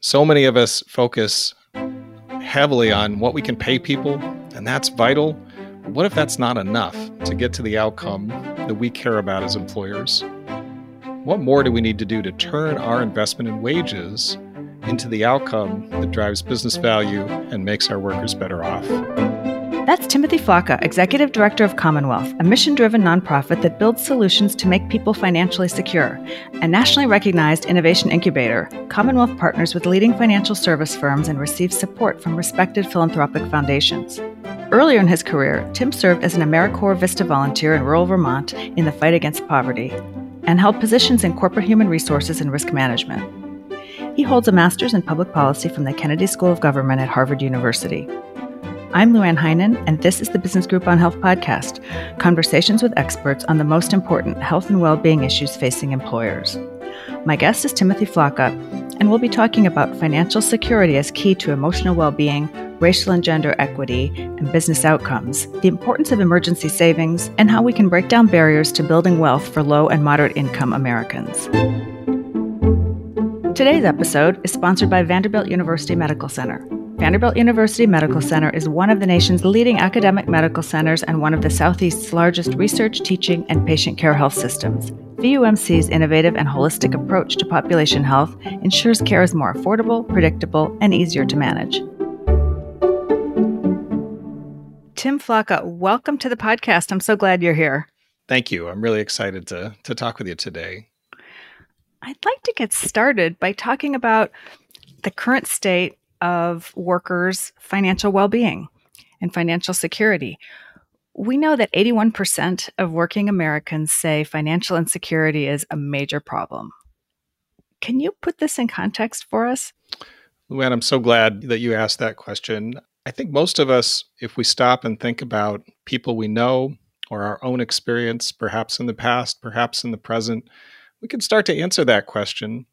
So many of us focus heavily on what we can pay people, and that's vital. What if that's not enough to get to the outcome that we care about as employers? What more do we need to do to turn our investment in wages into the outcome that drives business value and makes our workers better off? That's Timothy Flacke, Executive Director of Commonwealth, a mission driven nonprofit that builds solutions to make people financially secure. A nationally recognized innovation incubator, Commonwealth partners with leading financial service firms and receives support from respected philanthropic foundations. Earlier in his career, Tim served as an AmeriCorps Vista volunteer in rural Vermont in the fight against poverty and held positions in corporate human resources and risk management. He holds a master's in public policy from the Kennedy School of Government at Harvard University. I'm LuAnn Heinen, and this is the Business Group on Health podcast conversations with experts on the most important health and well being issues facing employers. My guest is Timothy Flacke, and we'll be talking about financial security as key to emotional well being, racial and gender equity, and business outcomes, the importance of emergency savings, and how we can break down barriers to building wealth for low and moderate income Americans. Today's episode is sponsored by Vanderbilt University Medical Center. Vanderbilt University Medical Center is one of the nation's leading academic medical centers and one of the Southeast's largest research, teaching, and patient care health systems. VUMC's innovative and holistic approach to population health ensures care is more affordable, predictable, and easier to manage. Tim Flacke, welcome to the podcast. I'm so glad you're here. Thank you. I'm really excited to, to talk with you today. I'd like to get started by talking about the current state of workers' financial well being and financial security. We know that 81% of working Americans say financial insecurity is a major problem. Can you put this in context for us? LuAnn, I'm so glad that you asked that question. I think most of us, if we stop and think about people we know or our own experience, perhaps in the past, perhaps in the present, we can start to answer that question.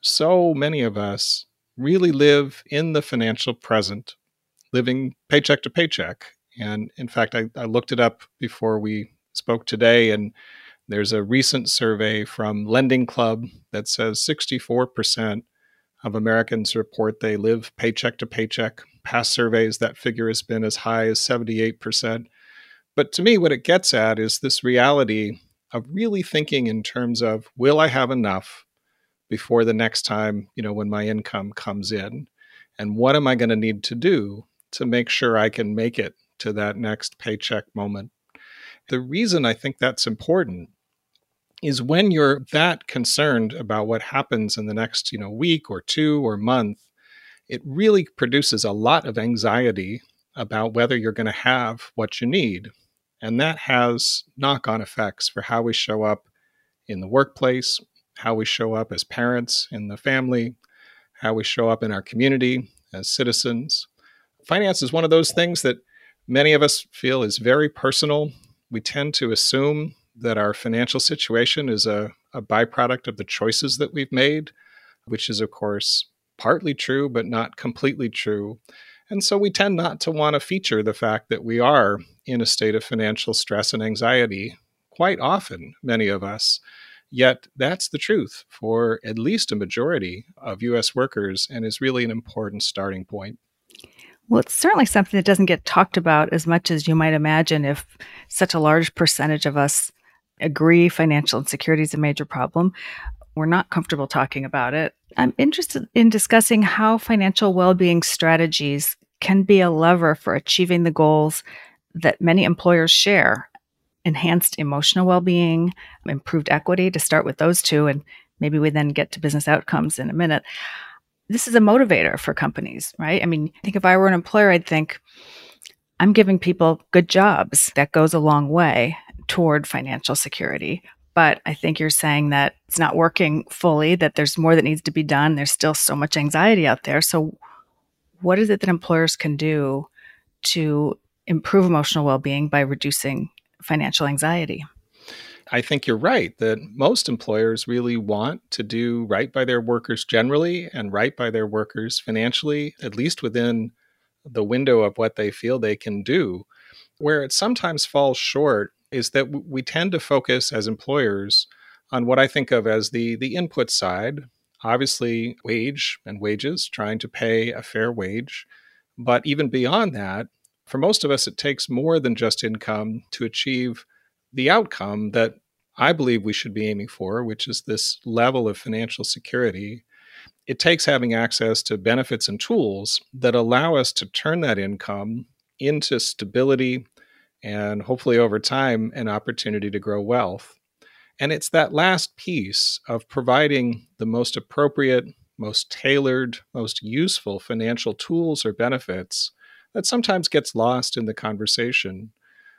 So many of us really live in the financial present, living paycheck to paycheck. And in fact, I, I looked it up before we spoke today, and there's a recent survey from Lending Club that says 64% of Americans report they live paycheck to paycheck. Past surveys, that figure has been as high as 78%. But to me, what it gets at is this reality of really thinking in terms of will I have enough before the next time, you know, when my income comes in? And what am I going to need to do to make sure I can make it to that next paycheck moment? The reason I think that's important is when you're that concerned about what happens in the next, you know, week or two or month, it really produces a lot of anxiety about whether you're going to have what you need. And that has knock on effects for how we show up in the workplace, how we show up as parents in the family, how we show up in our community as citizens. Finance is one of those things that many of us feel is very personal. We tend to assume that our financial situation is a, a byproduct of the choices that we've made, which is, of course, partly true, but not completely true. And so we tend not to want to feature the fact that we are in a state of financial stress and anxiety quite often, many of us. Yet that's the truth for at least a majority of US workers and is really an important starting point. Well, it's certainly something that doesn't get talked about as much as you might imagine if such a large percentage of us agree financial insecurity is a major problem. We're not comfortable talking about it. I'm interested in discussing how financial well being strategies can be a lever for achieving the goals that many employers share enhanced emotional well-being, improved equity to start with those two and maybe we then get to business outcomes in a minute. This is a motivator for companies, right? I mean, I think if I were an employer, I'd think I'm giving people good jobs. That goes a long way toward financial security. But I think you're saying that it's not working fully, that there's more that needs to be done. There's still so much anxiety out there. So, what is it that employers can do to improve emotional well being by reducing financial anxiety. I think you're right that most employers really want to do right by their workers generally and right by their workers financially, at least within the window of what they feel they can do. Where it sometimes falls short is that we tend to focus as employers on what I think of as the, the input side obviously wage and wages, trying to pay a fair wage. But even beyond that, for most of us, it takes more than just income to achieve the outcome that I believe we should be aiming for, which is this level of financial security. It takes having access to benefits and tools that allow us to turn that income into stability and hopefully over time an opportunity to grow wealth. And it's that last piece of providing the most appropriate, most tailored, most useful financial tools or benefits that sometimes gets lost in the conversation.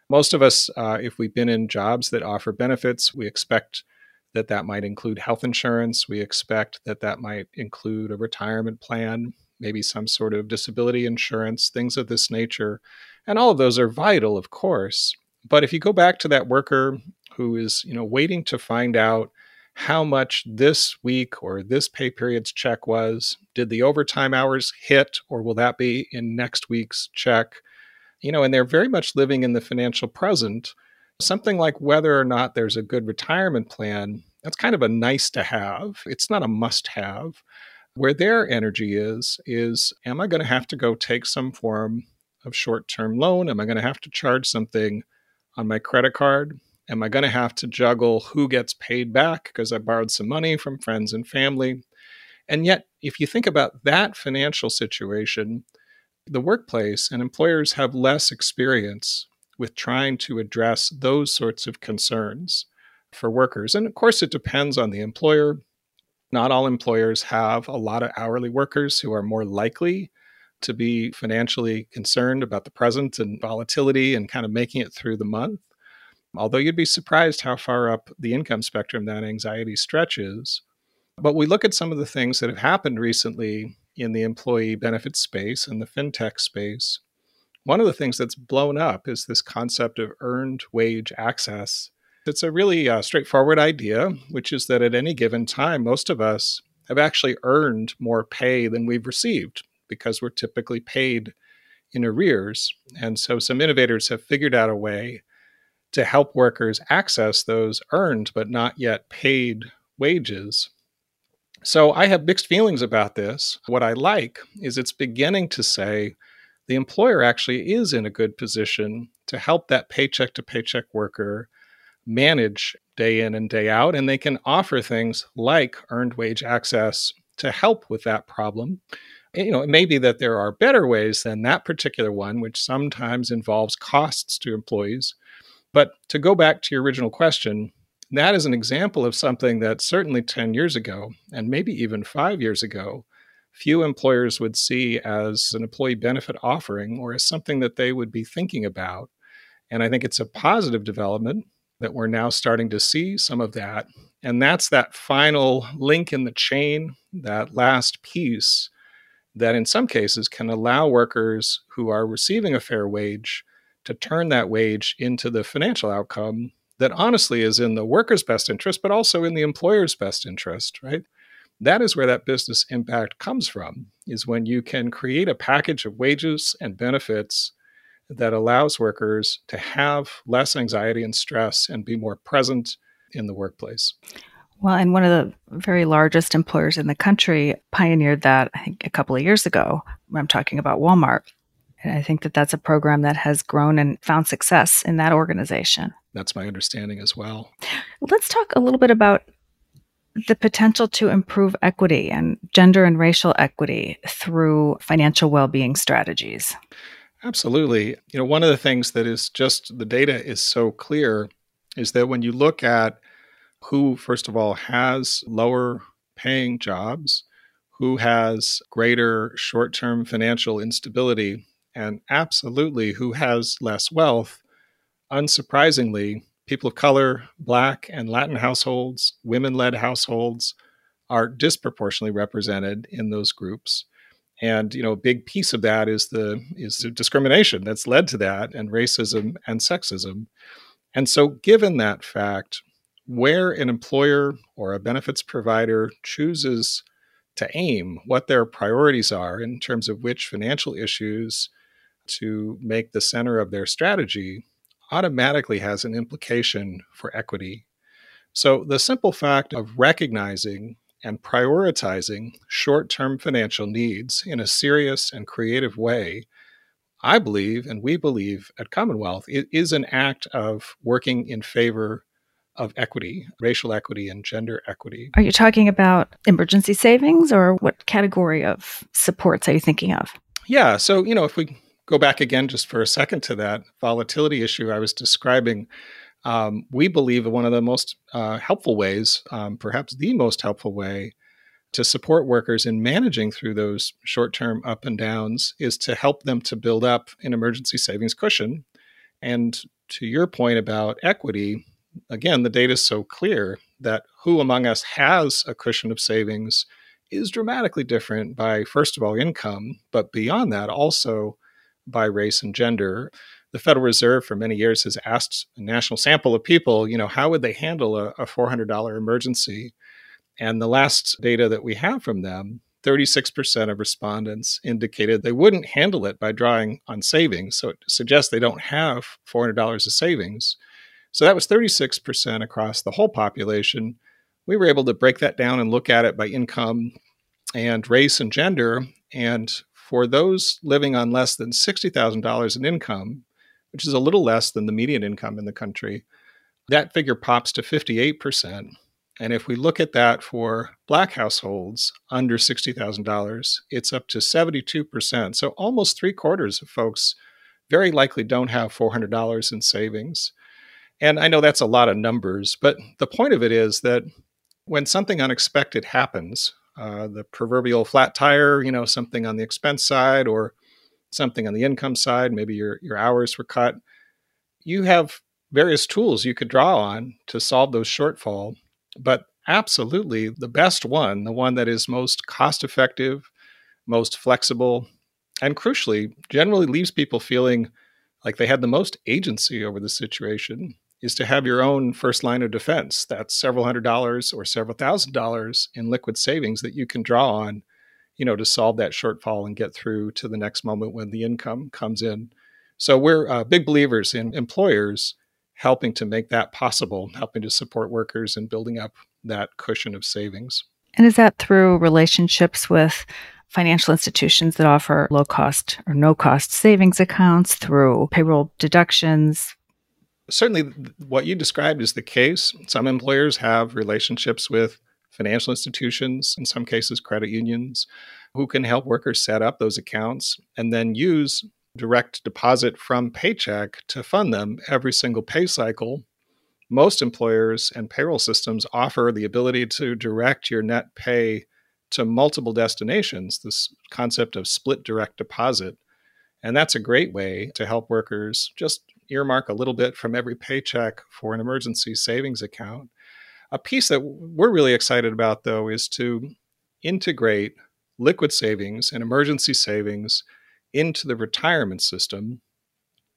Most of us, uh, if we've been in jobs that offer benefits, we expect that that might include health insurance. We expect that that might include a retirement plan, maybe some sort of disability insurance, things of this nature. And all of those are vital, of course. But if you go back to that worker who is, you know, waiting to find out how much this week or this pay period's check was. Did the overtime hours hit, or will that be in next week's check? You know, and they're very much living in the financial present. Something like whether or not there's a good retirement plan, that's kind of a nice to have. It's not a must have. Where their energy is, is am I going to have to go take some form of short term loan? Am I going to have to charge something on my credit card? Am I going to have to juggle who gets paid back because I borrowed some money from friends and family? And yet, if you think about that financial situation, the workplace and employers have less experience with trying to address those sorts of concerns for workers. And of course, it depends on the employer. Not all employers have a lot of hourly workers who are more likely to be financially concerned about the present and volatility and kind of making it through the month. Although you'd be surprised how far up the income spectrum that anxiety stretches. But we look at some of the things that have happened recently in the employee benefit space and the fintech space. One of the things that's blown up is this concept of earned wage access. It's a really uh, straightforward idea, which is that at any given time, most of us have actually earned more pay than we've received because we're typically paid in arrears. And so some innovators have figured out a way to help workers access those earned but not yet paid wages. So I have mixed feelings about this. What I like is it's beginning to say the employer actually is in a good position to help that paycheck to paycheck worker manage day in and day out. And they can offer things like earned wage access to help with that problem. You know, it may be that there are better ways than that particular one, which sometimes involves costs to employees but to go back to your original question, that is an example of something that certainly 10 years ago, and maybe even five years ago, few employers would see as an employee benefit offering or as something that they would be thinking about. And I think it's a positive development that we're now starting to see some of that. And that's that final link in the chain, that last piece that in some cases can allow workers who are receiving a fair wage to turn that wage into the financial outcome that honestly is in the worker's best interest, but also in the employer's best interest, right? That is where that business impact comes from, is when you can create a package of wages and benefits that allows workers to have less anxiety and stress and be more present in the workplace. Well, and one of the very largest employers in the country pioneered that, I think, a couple of years ago. I'm talking about Walmart. And I think that that's a program that has grown and found success in that organization. That's my understanding as well. Let's talk a little bit about the potential to improve equity and gender and racial equity through financial well-being strategies. Absolutely. You know, one of the things that is just the data is so clear is that when you look at who first of all has lower paying jobs, who has greater short-term financial instability, and absolutely who has less wealth, unsurprisingly, people of color, Black and Latin households, women led households are disproportionately represented in those groups. And you know, a big piece of that is the is the discrimination that's led to that, and racism and sexism. And so, given that fact, where an employer or a benefits provider chooses to aim, what their priorities are in terms of which financial issues to make the center of their strategy automatically has an implication for equity. So, the simple fact of recognizing and prioritizing short term financial needs in a serious and creative way, I believe, and we believe at Commonwealth, is an act of working in favor of equity, racial equity, and gender equity. Are you talking about emergency savings or what category of supports are you thinking of? Yeah. So, you know, if we go back again just for a second to that volatility issue I was describing, um, we believe one of the most uh, helpful ways, um, perhaps the most helpful way, to support workers in managing through those short term up and downs is to help them to build up an emergency savings cushion. And to your point about equity, again, the data is so clear that who among us has a cushion of savings is dramatically different by, first of all, income, but beyond that, also by race and gender. The Federal Reserve for many years has asked a national sample of people, you know, how would they handle a, a $400 emergency? And the last data that we have from them, 36% of respondents indicated they wouldn't handle it by drawing on savings. So it suggests they don't have $400 of savings. So that was 36% across the whole population. We were able to break that down and look at it by income and race and gender. And for those living on less than $60,000 in income, which is a little less than the median income in the country, that figure pops to 58%. And if we look at that for black households under $60,000, it's up to 72%. So almost three quarters of folks very likely don't have $400 in savings. And I know that's a lot of numbers, but the point of it is that when something unexpected happens, uh, the proverbial flat tire, you know, something on the expense side or something on the income side, maybe your, your hours were cut, you have various tools you could draw on to solve those shortfall. But absolutely, the best one, the one that is most cost effective, most flexible, and crucially, generally leaves people feeling like they had the most agency over the situation is to have your own first line of defense. That's several hundred dollars or several thousand dollars in liquid savings that you can draw on, you know, to solve that shortfall and get through to the next moment when the income comes in. So we're uh, big believers in employers helping to make that possible, helping to support workers and building up that cushion of savings. And is that through relationships with financial institutions that offer low cost or no cost savings accounts, through payroll deductions, certainly what you described is the case. Some employers have relationships with financial institutions, in some cases, credit unions, who can help workers set up those accounts and then use direct deposit from paycheck to fund them every single pay cycle. Most employers and payroll systems offer the ability to direct your net pay to multiple destinations, this concept of split direct deposit. And that's a great way to help workers just earmark a little bit from every paycheck for an emergency savings account. A piece that we're really excited about, though, is to integrate liquid savings and emergency savings into the retirement system.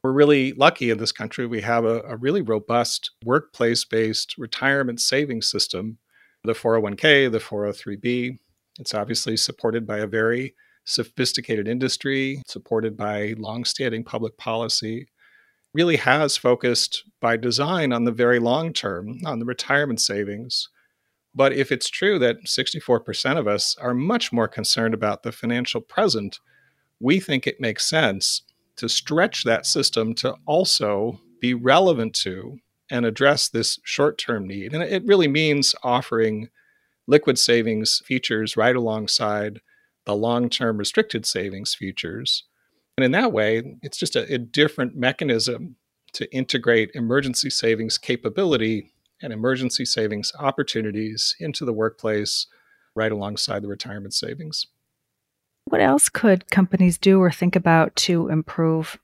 We're really lucky in this country. We have a, a really robust workplace based retirement savings system the 401k, the 403b. It's obviously supported by a very sophisticated industry, supported by longstanding public policy really has focused by design on the very long term, on the retirement savings. But if it's true that 64% of us are much more concerned about the financial present, we think it makes sense to stretch that system to also be relevant to and address this short term need. And it really means offering liquid savings features right alongside the long term restricted savings features and in that way, it's just a, a different mechanism to integrate emergency savings capability and emergency savings opportunities into the workplace right alongside the retirement savings. What else could companies do or think about to improve,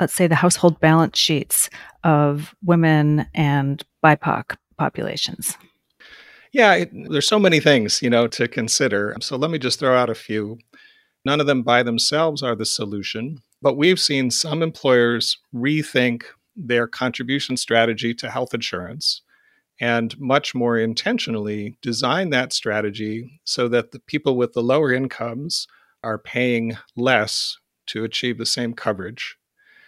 let's say, the household balance sheets of women and BIPOC populations? Yeah, it, there's so many things, you know, to consider. So let me just throw out a few. None of them by themselves are the solution, but we've seen some employers rethink their contribution strategy to health insurance and much more intentionally design that strategy so that the people with the lower incomes are paying less to achieve the same coverage.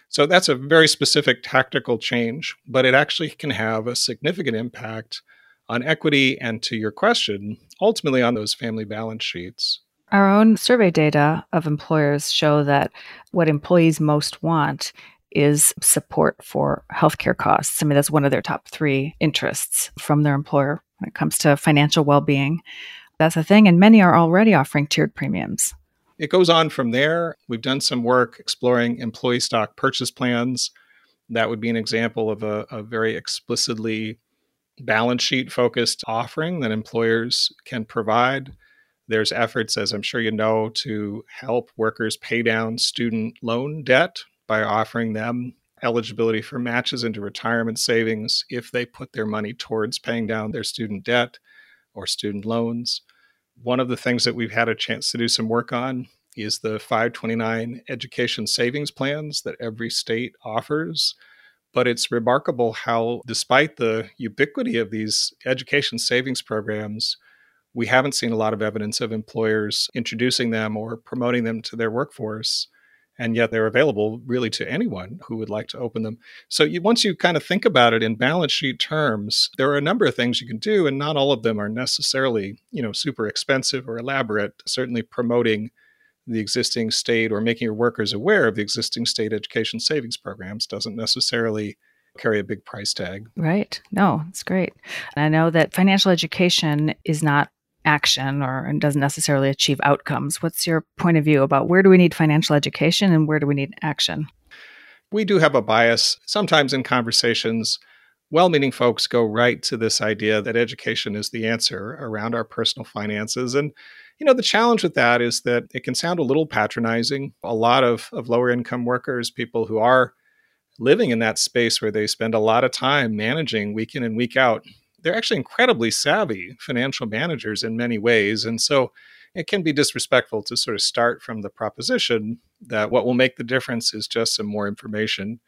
So that's a very specific tactical change, but it actually can have a significant impact on equity and to your question, ultimately on those family balance sheets. Our own survey data of employers show that what employees most want is support for healthcare costs. I mean, that's one of their top three interests from their employer when it comes to financial well being. That's a thing, and many are already offering tiered premiums. It goes on from there. We've done some work exploring employee stock purchase plans. That would be an example of a, a very explicitly balance sheet focused offering that employers can provide. There's efforts, as I'm sure you know, to help workers pay down student loan debt by offering them eligibility for matches into retirement savings if they put their money towards paying down their student debt or student loans. One of the things that we've had a chance to do some work on is the 529 education savings plans that every state offers. But it's remarkable how, despite the ubiquity of these education savings programs, we haven't seen a lot of evidence of employers introducing them or promoting them to their workforce and yet they're available really to anyone who would like to open them. So you, once you kind of think about it in balance sheet terms, there are a number of things you can do, and not all of them are necessarily you know super expensive or elaborate. Certainly, promoting the existing state or making your workers aware of the existing state education savings programs doesn't necessarily carry a big price tag. Right. No, it's great. And I know that financial education is not action or doesn't necessarily achieve outcomes. What's your point of view about where do we need financial education and where do we need action? We do have a bias sometimes in conversations. Well meaning folks go right to this idea that education is the answer around our personal finances. And, you know, the challenge with that is that it can sound a little patronizing. A lot of, of lower income workers, people who are living in that space where they spend a lot of time managing week in and week out they're actually incredibly savvy financial managers in many ways. And so it can be disrespectful to sort of start from the proposition that what will make the difference is just some more information.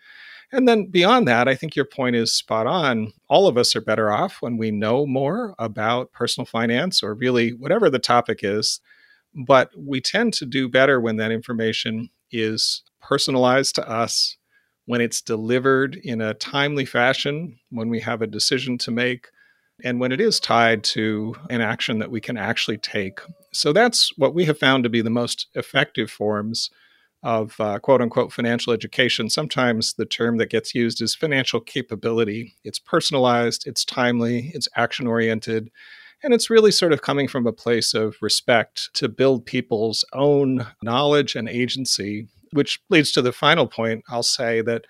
And then beyond that, I think your point is spot on. All of us are better off when we know more about personal finance or really whatever the topic is. But we tend to do better when that information is personalized to us, when it's delivered in a timely fashion, when we have a decision to make, and when it is tied to an action that we can actually take. So that's what we have found to be the most effective forms of uh, quote unquote financial education. Sometimes the term that gets used is financial capability. It's personalized, it's timely, it's action oriented. And it's really sort of coming from a place of respect to build people's own knowledge and agency, which leads to the final point. I'll say that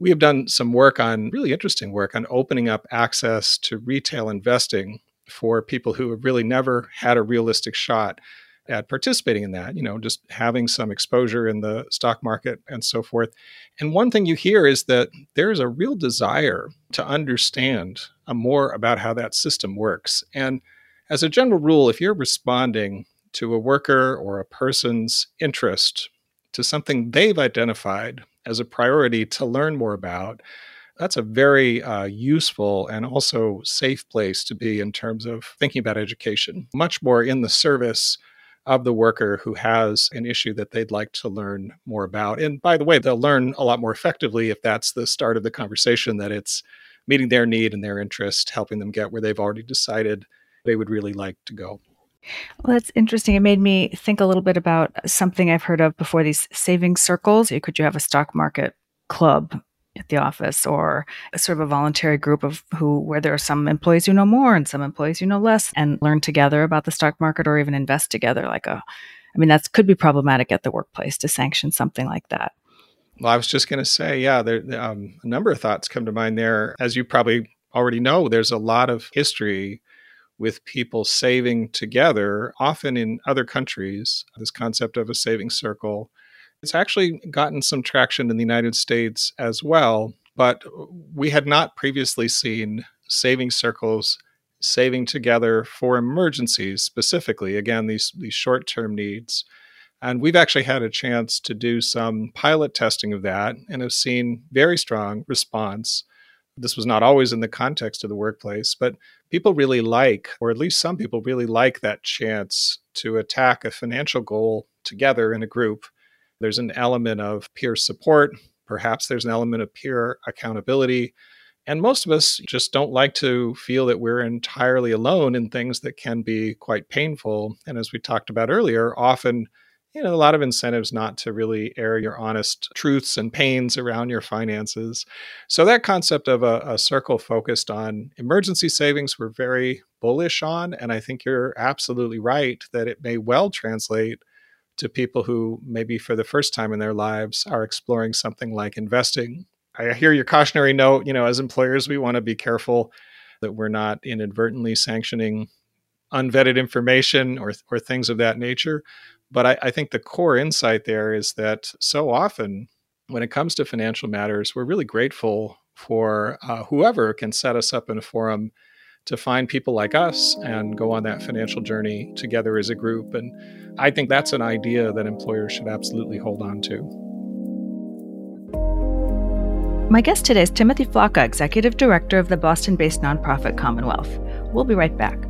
we have done some work on really interesting work on opening up access to retail investing for people who have really never had a realistic shot at participating in that, you know, just having some exposure in the stock market and so forth. And one thing you hear is that there's a real desire to understand uh, more about how that system works. And as a general rule, if you're responding to a worker or a person's interest to something they've identified as a priority to learn more about, that's a very uh, useful and also safe place to be in terms of thinking about education, much more in the service of the worker who has an issue that they'd like to learn more about. And by the way, they'll learn a lot more effectively if that's the start of the conversation, that it's meeting their need and their interest, helping them get where they've already decided they would really like to go. Well, that's interesting. It made me think a little bit about something I've heard of before these savings circles. Could you have a stock market club at the office or sort of a voluntary group of who where there are some employees who know more and some employees who know less and learn together about the stock market or even invest together like a I mean that could be problematic at the workplace to sanction something like that. Well, I was just going to say, yeah, there um, a number of thoughts come to mind there. As you probably already know, there's a lot of history with people saving together, often in other countries, this concept of a saving circle. It's actually gotten some traction in the United States as well, but we had not previously seen saving circles saving together for emergencies specifically. Again, these, these short term needs. And we've actually had a chance to do some pilot testing of that and have seen very strong response this was not always in the context of the workplace, but people really like, or at least some people really like that chance to attack a financial goal together in a group. There's an element of peer support. Perhaps there's an element of peer accountability. And most of us just don't like to feel that we're entirely alone in things that can be quite painful. And as we talked about earlier, often you know, a lot of incentives not to really air your honest truths and pains around your finances. So, that concept of a, a, circle focused on emergency savings, we're very bullish on. And I think you're absolutely right that it may well translate to people who maybe for the first time in their lives are exploring something like investing. I hear your cautionary note. You know, as employers, we want to be careful that we're not inadvertently sanctioning unvetted information or, or things of that nature. But I, I think the core insight there is that so often when it comes to financial matters, we're really grateful for uh, whoever can set us up in a forum to find people like us and go on that financial journey together as a group. And I think that's an idea that employers should absolutely hold on to. My guest today is Timothy Flacke, Executive Director of the Boston based nonprofit Commonwealth. We'll be right back.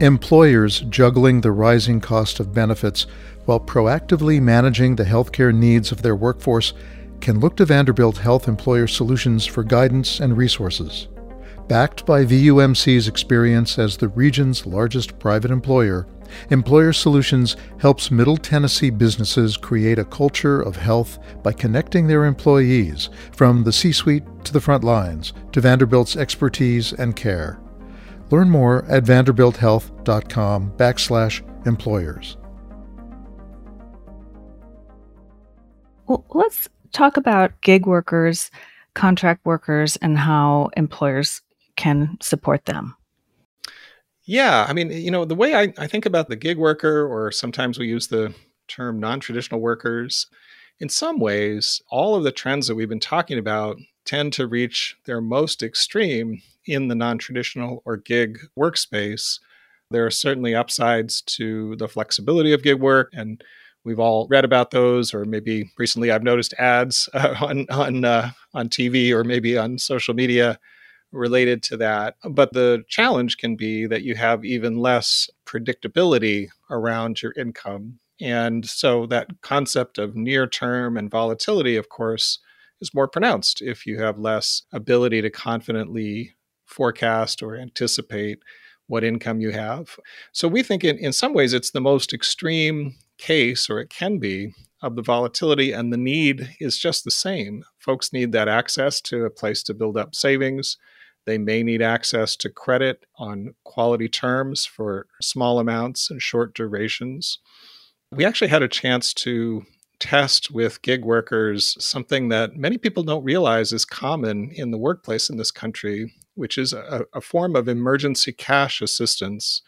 Employers juggling the rising cost of benefits while proactively managing the healthcare needs of their workforce can look to Vanderbilt Health Employer Solutions for guidance and resources. Backed by VUMC's experience as the region's largest private employer, Employer Solutions helps Middle Tennessee businesses create a culture of health by connecting their employees from the C suite to the front lines to Vanderbilt's expertise and care. Learn more at vanderbilthealth.com backslash employers. Well, let's talk about gig workers, contract workers, and how employers can support them. Yeah, I mean, you know, the way I, I think about the gig worker, or sometimes we use the term non traditional workers, in some ways, all of the trends that we've been talking about tend to reach their most extreme in the non traditional or gig workspace. There are certainly upsides to the flexibility of gig work, and we've all read about those. Or maybe recently, I've noticed ads uh, on on uh, on TV or maybe on social media related to that. But the challenge can be that you have even less predictability around your income. And so that concept of near term and volatility, of course, is more pronounced if you have less ability to confidently forecast or anticipate what income you have. So we think in, in some ways it's the most extreme case, or it can be, of the volatility, and the need is just the same. Folks need that access to a place to build up savings. They may need access to credit on quality terms for small amounts and short durations. We actually had a chance to test with gig workers something that many people don't realize is common in the workplace in this country, which is a, a, form of emergency cash assistance.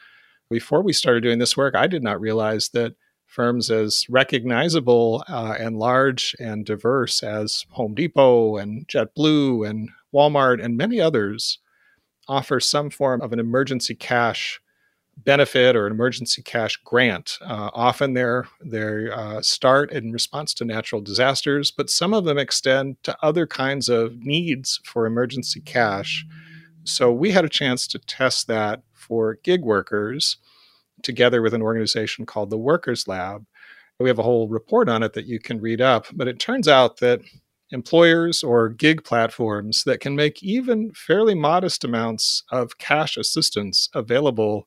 Before we started doing this work, I did not realize that firms as recognizable uh, and large and diverse as Home Depot and JetBlue and Walmart and many others offer some form of an emergency cash benefit or an emergency cash grant. Uh, often they're, they uh, start in response to natural disasters, but some of them extend to other kinds of needs for emergency cash. So we had a chance to test that for gig workers together with an organization called the Workers Lab. We have a whole report on it that you can read up, but it turns out that employers or gig platforms that can make even fairly modest amounts of cash assistance available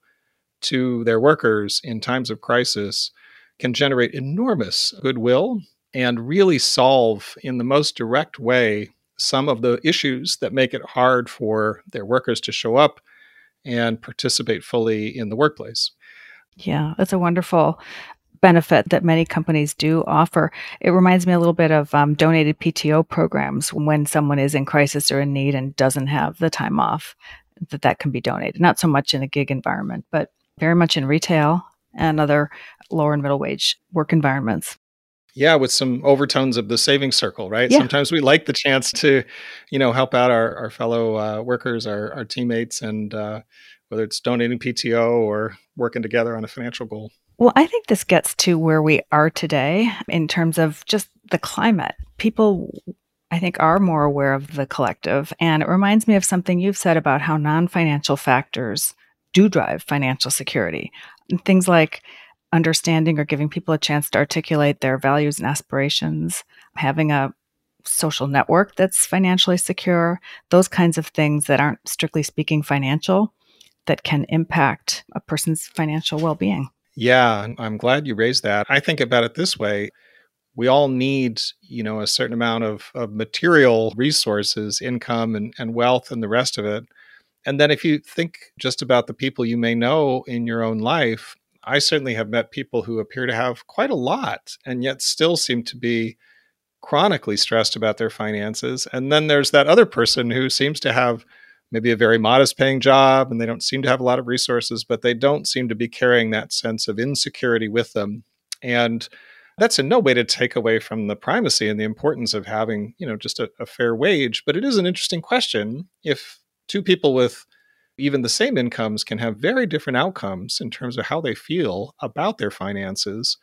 to their workers in times of crisis can generate enormous goodwill and really solve in the most direct way some of the issues that make it hard for their workers to show up and participate fully in the workplace. Yeah, that's a wonderful benefit that many companies do offer. It reminds me a little bit of um, donated PTO programs when someone is in crisis or in need and doesn't have the time off that that can be donated. Not so much in a gig environment, but very much in retail and other lower and middle wage work environments. Yeah, with some overtones of the savings circle, right? Yeah. Sometimes we like the chance to, you know, help out our, our fellow uh, workers, our, our teammates, and uh, whether it's donating PTO or working together on a financial goal. Well, I think this gets to where we are today in terms of just the climate. People, I think, are more aware of the collective. And it reminds me of something you've said about how non financial factors do drive financial security. And things like understanding or giving people a chance to articulate their values and aspirations, having a social network that's financially secure, those kinds of things that aren't strictly speaking financial that can impact a person's financial well being. Yeah, I'm glad you raised that. I think about it this way. We all need, you know, a certain amount of, of material resources, income and, and wealth and the rest of it. And then if you think just about the people you may know in your own life, I certainly have met people who appear to have quite a lot and yet still seem to be chronically stressed about their finances. And then there's that other person who seems to have maybe a very modest paying job and they don't seem to have a lot of resources, but they don't seem to be carrying that sense of insecurity with them. And that's in no way to take away from the primacy and the importance of having, you know, just a, a fair wage. But it is an interesting question if two people with even the same incomes can have very different outcomes in terms of how they feel about their finances.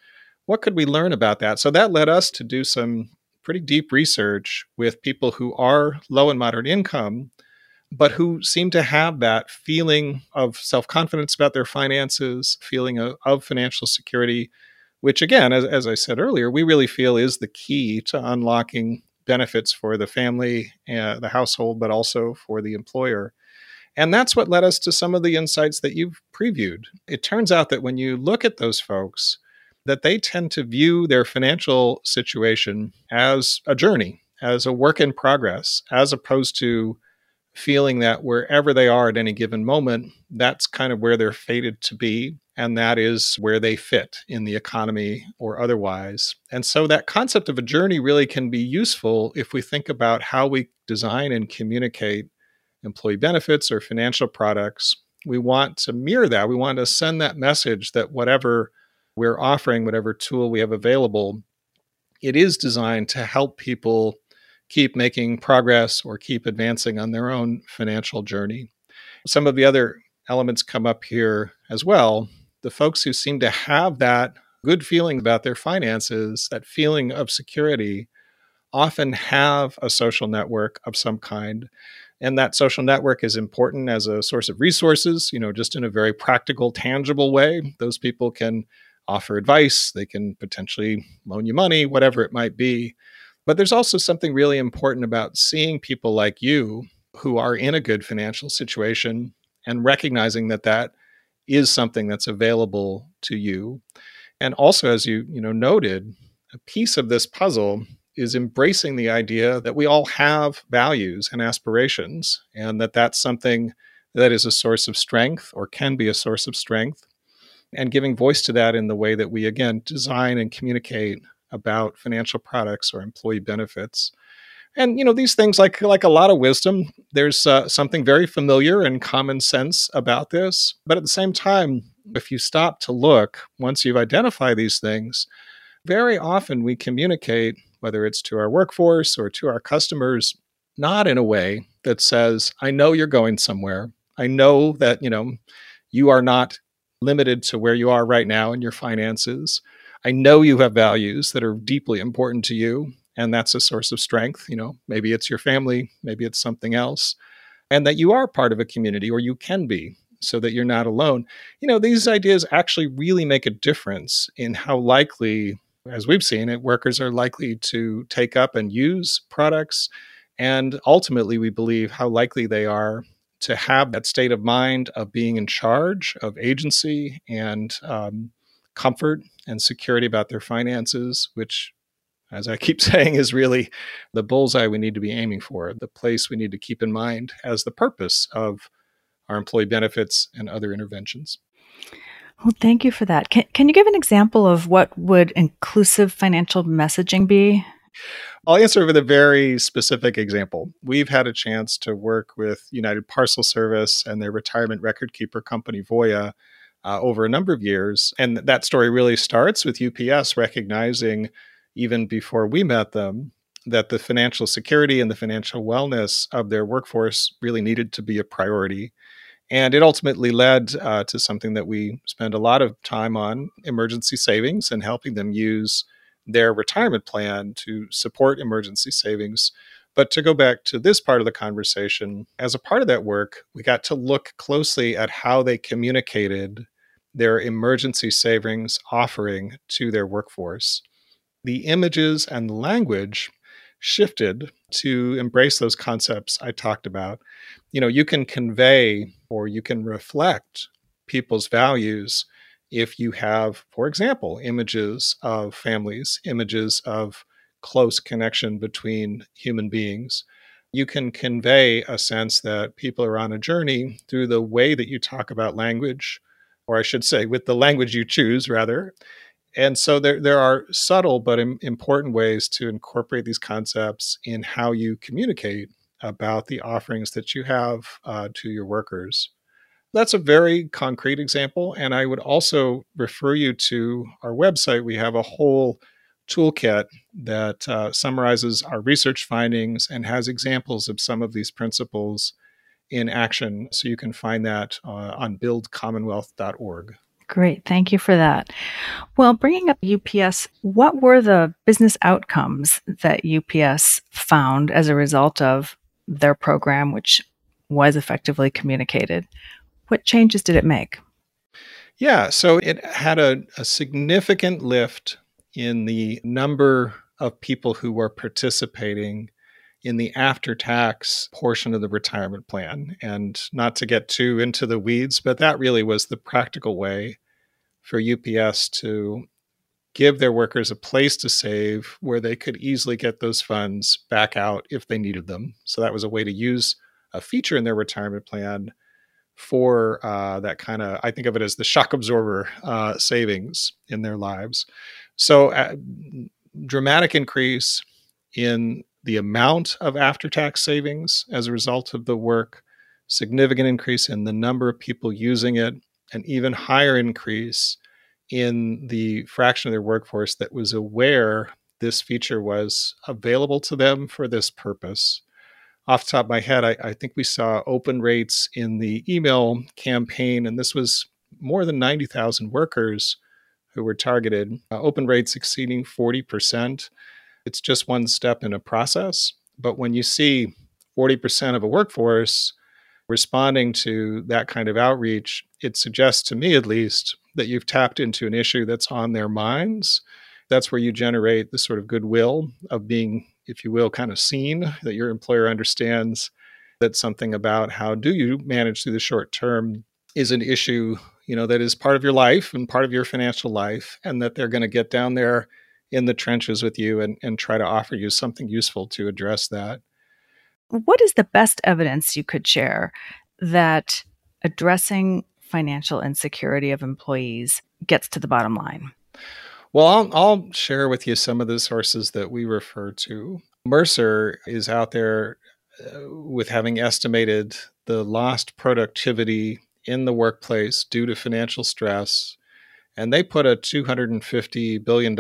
What could we learn about that? So that led us to do some pretty deep research with people who are low and moderate income, but who seem to have that feeling of self confidence about their finances, feeling of, financial security, which, again, as, as I said earlier, we really feel is the key to unlocking benefits for the family, uh, the household, but also for the employer. And that's what led us to some of the insights that you've previewed. It turns out that when you look at those folks, that they tend to view their financial situation as a journey, as a work in progress, as opposed to feeling that wherever they are at any given moment, that's kind of where they're fated to be. And that is where they fit in the economy or otherwise. And so that concept of a journey really can be useful if we think about how we design and communicate employee benefits or financial products. We want to mirror that. We want to send that message that whatever we're offering, whatever tool we have available, it is designed to help people keep making progress or keep advancing on their own financial journey. Some of the other elements come up here as well. The folks who seem to have that good feeling about their finances, that feeling of security, often have a social network of some kind. And that social network is important as a source of resources, you know, just in a very practical, tangible way. Those people can offer advice, they can potentially loan you money, whatever it might be. But there's also something really important about seeing people like you who are in a good financial situation and recognizing that that is something that's available to you. And also as you, you know, noted, a piece of this puzzle is embracing the idea that we all have values and aspirations and that that's something that is a source of strength or can be a source of strength and giving voice to that in the way that we again design and communicate about financial products or employee benefits. And you know these things like like a lot of wisdom there's uh, something very familiar and common sense about this. But at the same time if you stop to look once you've identified these things very often we communicate whether it's to our workforce or to our customers not in a way that says i know you're going somewhere i know that you know you are not limited to where you are right now in your finances. I know you have values that are deeply important to you, and that's a source of strength. You know, maybe it's your family, maybe it's something else, and that you are part of a community, or you can be, so that you're not alone. You know, these ideas actually really make a difference in how likely, as we've seen it, workers are likely to take up and use products. And ultimately, we believe how likely they are to have that state of mind of being in charge of agency and um, comfort and security about their finances, which, as I keep saying, is really the bullseye we need to be aiming for, the place we need to keep in mind as the purpose of our employee benefits and other interventions. Well, thank you for that. Can, can you give an example of what would inclusive financial messaging be? I'll answer with a very specific example. We've had a chance to work with United Parcel Service and their retirement record keeper company, Voya, uh, over a number of years. And that story really starts with UPS recognizing, even before we met them, that the financial security and the financial wellness of their workforce really needed to be a priority. And it ultimately led uh, to something that we spend a lot of time on emergency savings and helping them use their retirement plan to support emergency savings. But to go back to this part of the conversation, as a part of that work, we got to look closely at how they communicated their emergency savings offering to their workforce. The images and language shifted to embrace those concepts I talked about, you know, you can convey or you can reflect people's values if you have, for example, images of families, images of close connection between human beings. You can convey a sense that people are on a journey through the way that you talk about language, or I should say, with the language you choose, rather. And so there, there are subtle but important ways to incorporate these concepts in how you communicate about the offerings that you have uh, to your workers. That's a very concrete example. And I would also refer you to our website. We have a whole toolkit that uh, summarizes our research findings and has examples of some of these principles in action. So you can find that uh, on buildcommonwealth.org. Great. Thank you for that. Well, bringing up UPS, what were the business outcomes that UPS found as a result of their program, which was effectively communicated? What changes did it make? Yeah, so it had a, a significant lift in the number of people who were participating in the after tax portion of the retirement plan. And not to get too into the weeds, but that really was the practical way for UPS to give their workers a place to save where they could easily get those funds back out if they needed them. So that was a way to use a feature in their retirement plan for uh, that kind of, I think of it as the shock absorber uh, savings in their lives. So, uh, dramatic increase in the amount of after tax savings as a result of the work, significant increase in the number of people using it, an even higher increase in the fraction of their workforce that was aware this feature was available to them for this purpose. Off the top of my head, I, I think we saw open rates in the email campaign, and this was more than 90,000 workers who were targeted, uh, open rates exceeding 40%. It's just one step in a process. But when you see 40% of a workforce responding to that kind of outreach, it suggests to me at least that you've tapped into an issue that's on their minds. That's where you generate the sort of goodwill of being, if you will, kind of seen, that your employer understands that something about how do you manage through the short term is an issue, you know, that is part of your life and part of your financial life, and that they're going to get down there in the trenches with you and, and try to offer you something useful to address that. What is the best evidence you could share that addressing financial insecurity of employees gets to the bottom line? Well, I'll, I'll share with you some of the sources that we refer to. Mercer is out there uh, with having estimated the lost productivity in the workplace due to financial stress. And they put a $250 billion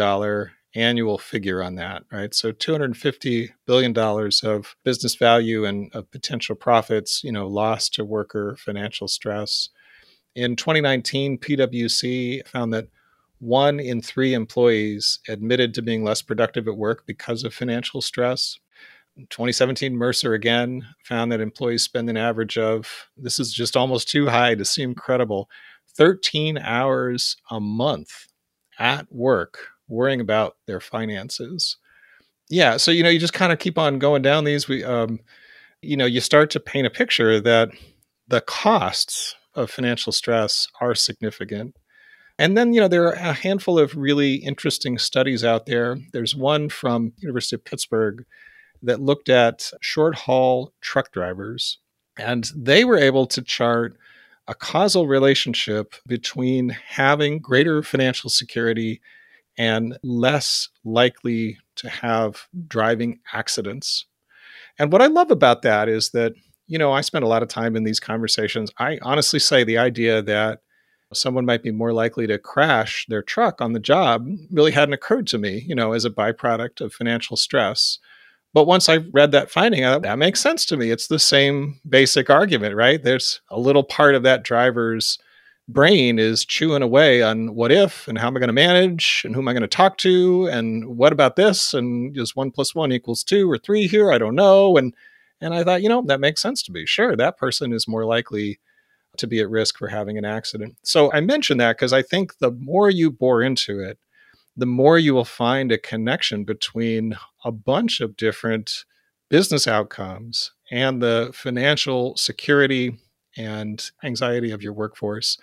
annual figure on that, right? So $250 billion of business value and of potential profits, you know, lost to worker financial stress. In 2019, PwC found that one in three employees admitted to being less productive at work because of financial stress. In 2017, Mercer again found that employees spend an average of, this is just almost too high to seem credible, 13 hours a month at work worrying about their finances. Yeah, so you know, you just kind of keep on going down these. We, um, you know, you start to paint a picture that the costs of financial stress are significant. And then, you know, there are a handful of really interesting studies out there. There's one from University of Pittsburgh that looked at short haul truck drivers, and they were able to chart a causal relationship between having greater financial security and less likely to have driving accidents. And what I love about that is that you know, I spend a lot of time in these conversations. I honestly say the idea that someone might be more likely to crash their truck on the job really hadn't occurred to me, you know, as a byproduct of financial stress. But once I read that finding, I, that makes sense to me. It's the same basic argument, right? There's a little part of that driver's brain is chewing away on what if and how am I going to manage and who am I going to talk to and what about this and is one plus one equals two or three here? I don't know. And and I thought, you know, that makes sense to me. Sure, that person is more likely to be at risk for having an accident. So I mention that because I think the more you bore into it, the more you will find a connection between a bunch of different business outcomes and the financial security and anxiety of your workforce.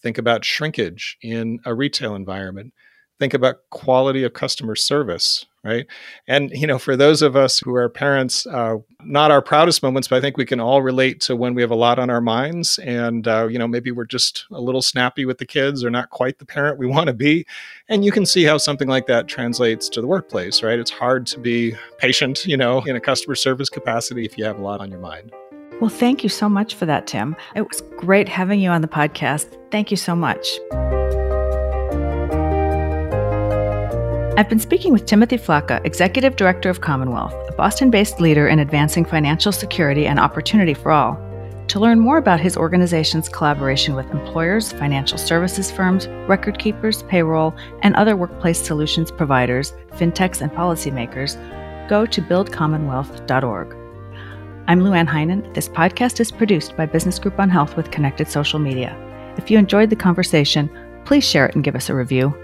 Think about shrinkage in a retail environment. Think about quality of customer service, right? And, you know, for those of us who are parents, uh, not our proudest moments, but I think we can all relate to when we have a lot on our minds and, uh, you know, maybe we're just a little snappy with the kids or not quite the parent we want to be. And you can see how something like that translates to the workplace, right? It's hard to be patient, you know, in a customer service capacity if you have a lot on your mind. Well, thank you so much for that, Tim. It was great having you on the podcast. Thank you so much. I've been speaking with Timothy Flacke, Executive Director of Commonwealth, a Boston based leader in advancing financial security and opportunity for all. To learn more about his organization's collaboration with employers, financial services firms, record keepers, payroll, and other workplace solutions providers, fintechs, and policymakers, go to buildcommonwealth.org. I'm LuAnn Heinen. This podcast is produced by Business Group on Health with Connected Social Media. If you enjoyed the conversation, please share it and give us a review.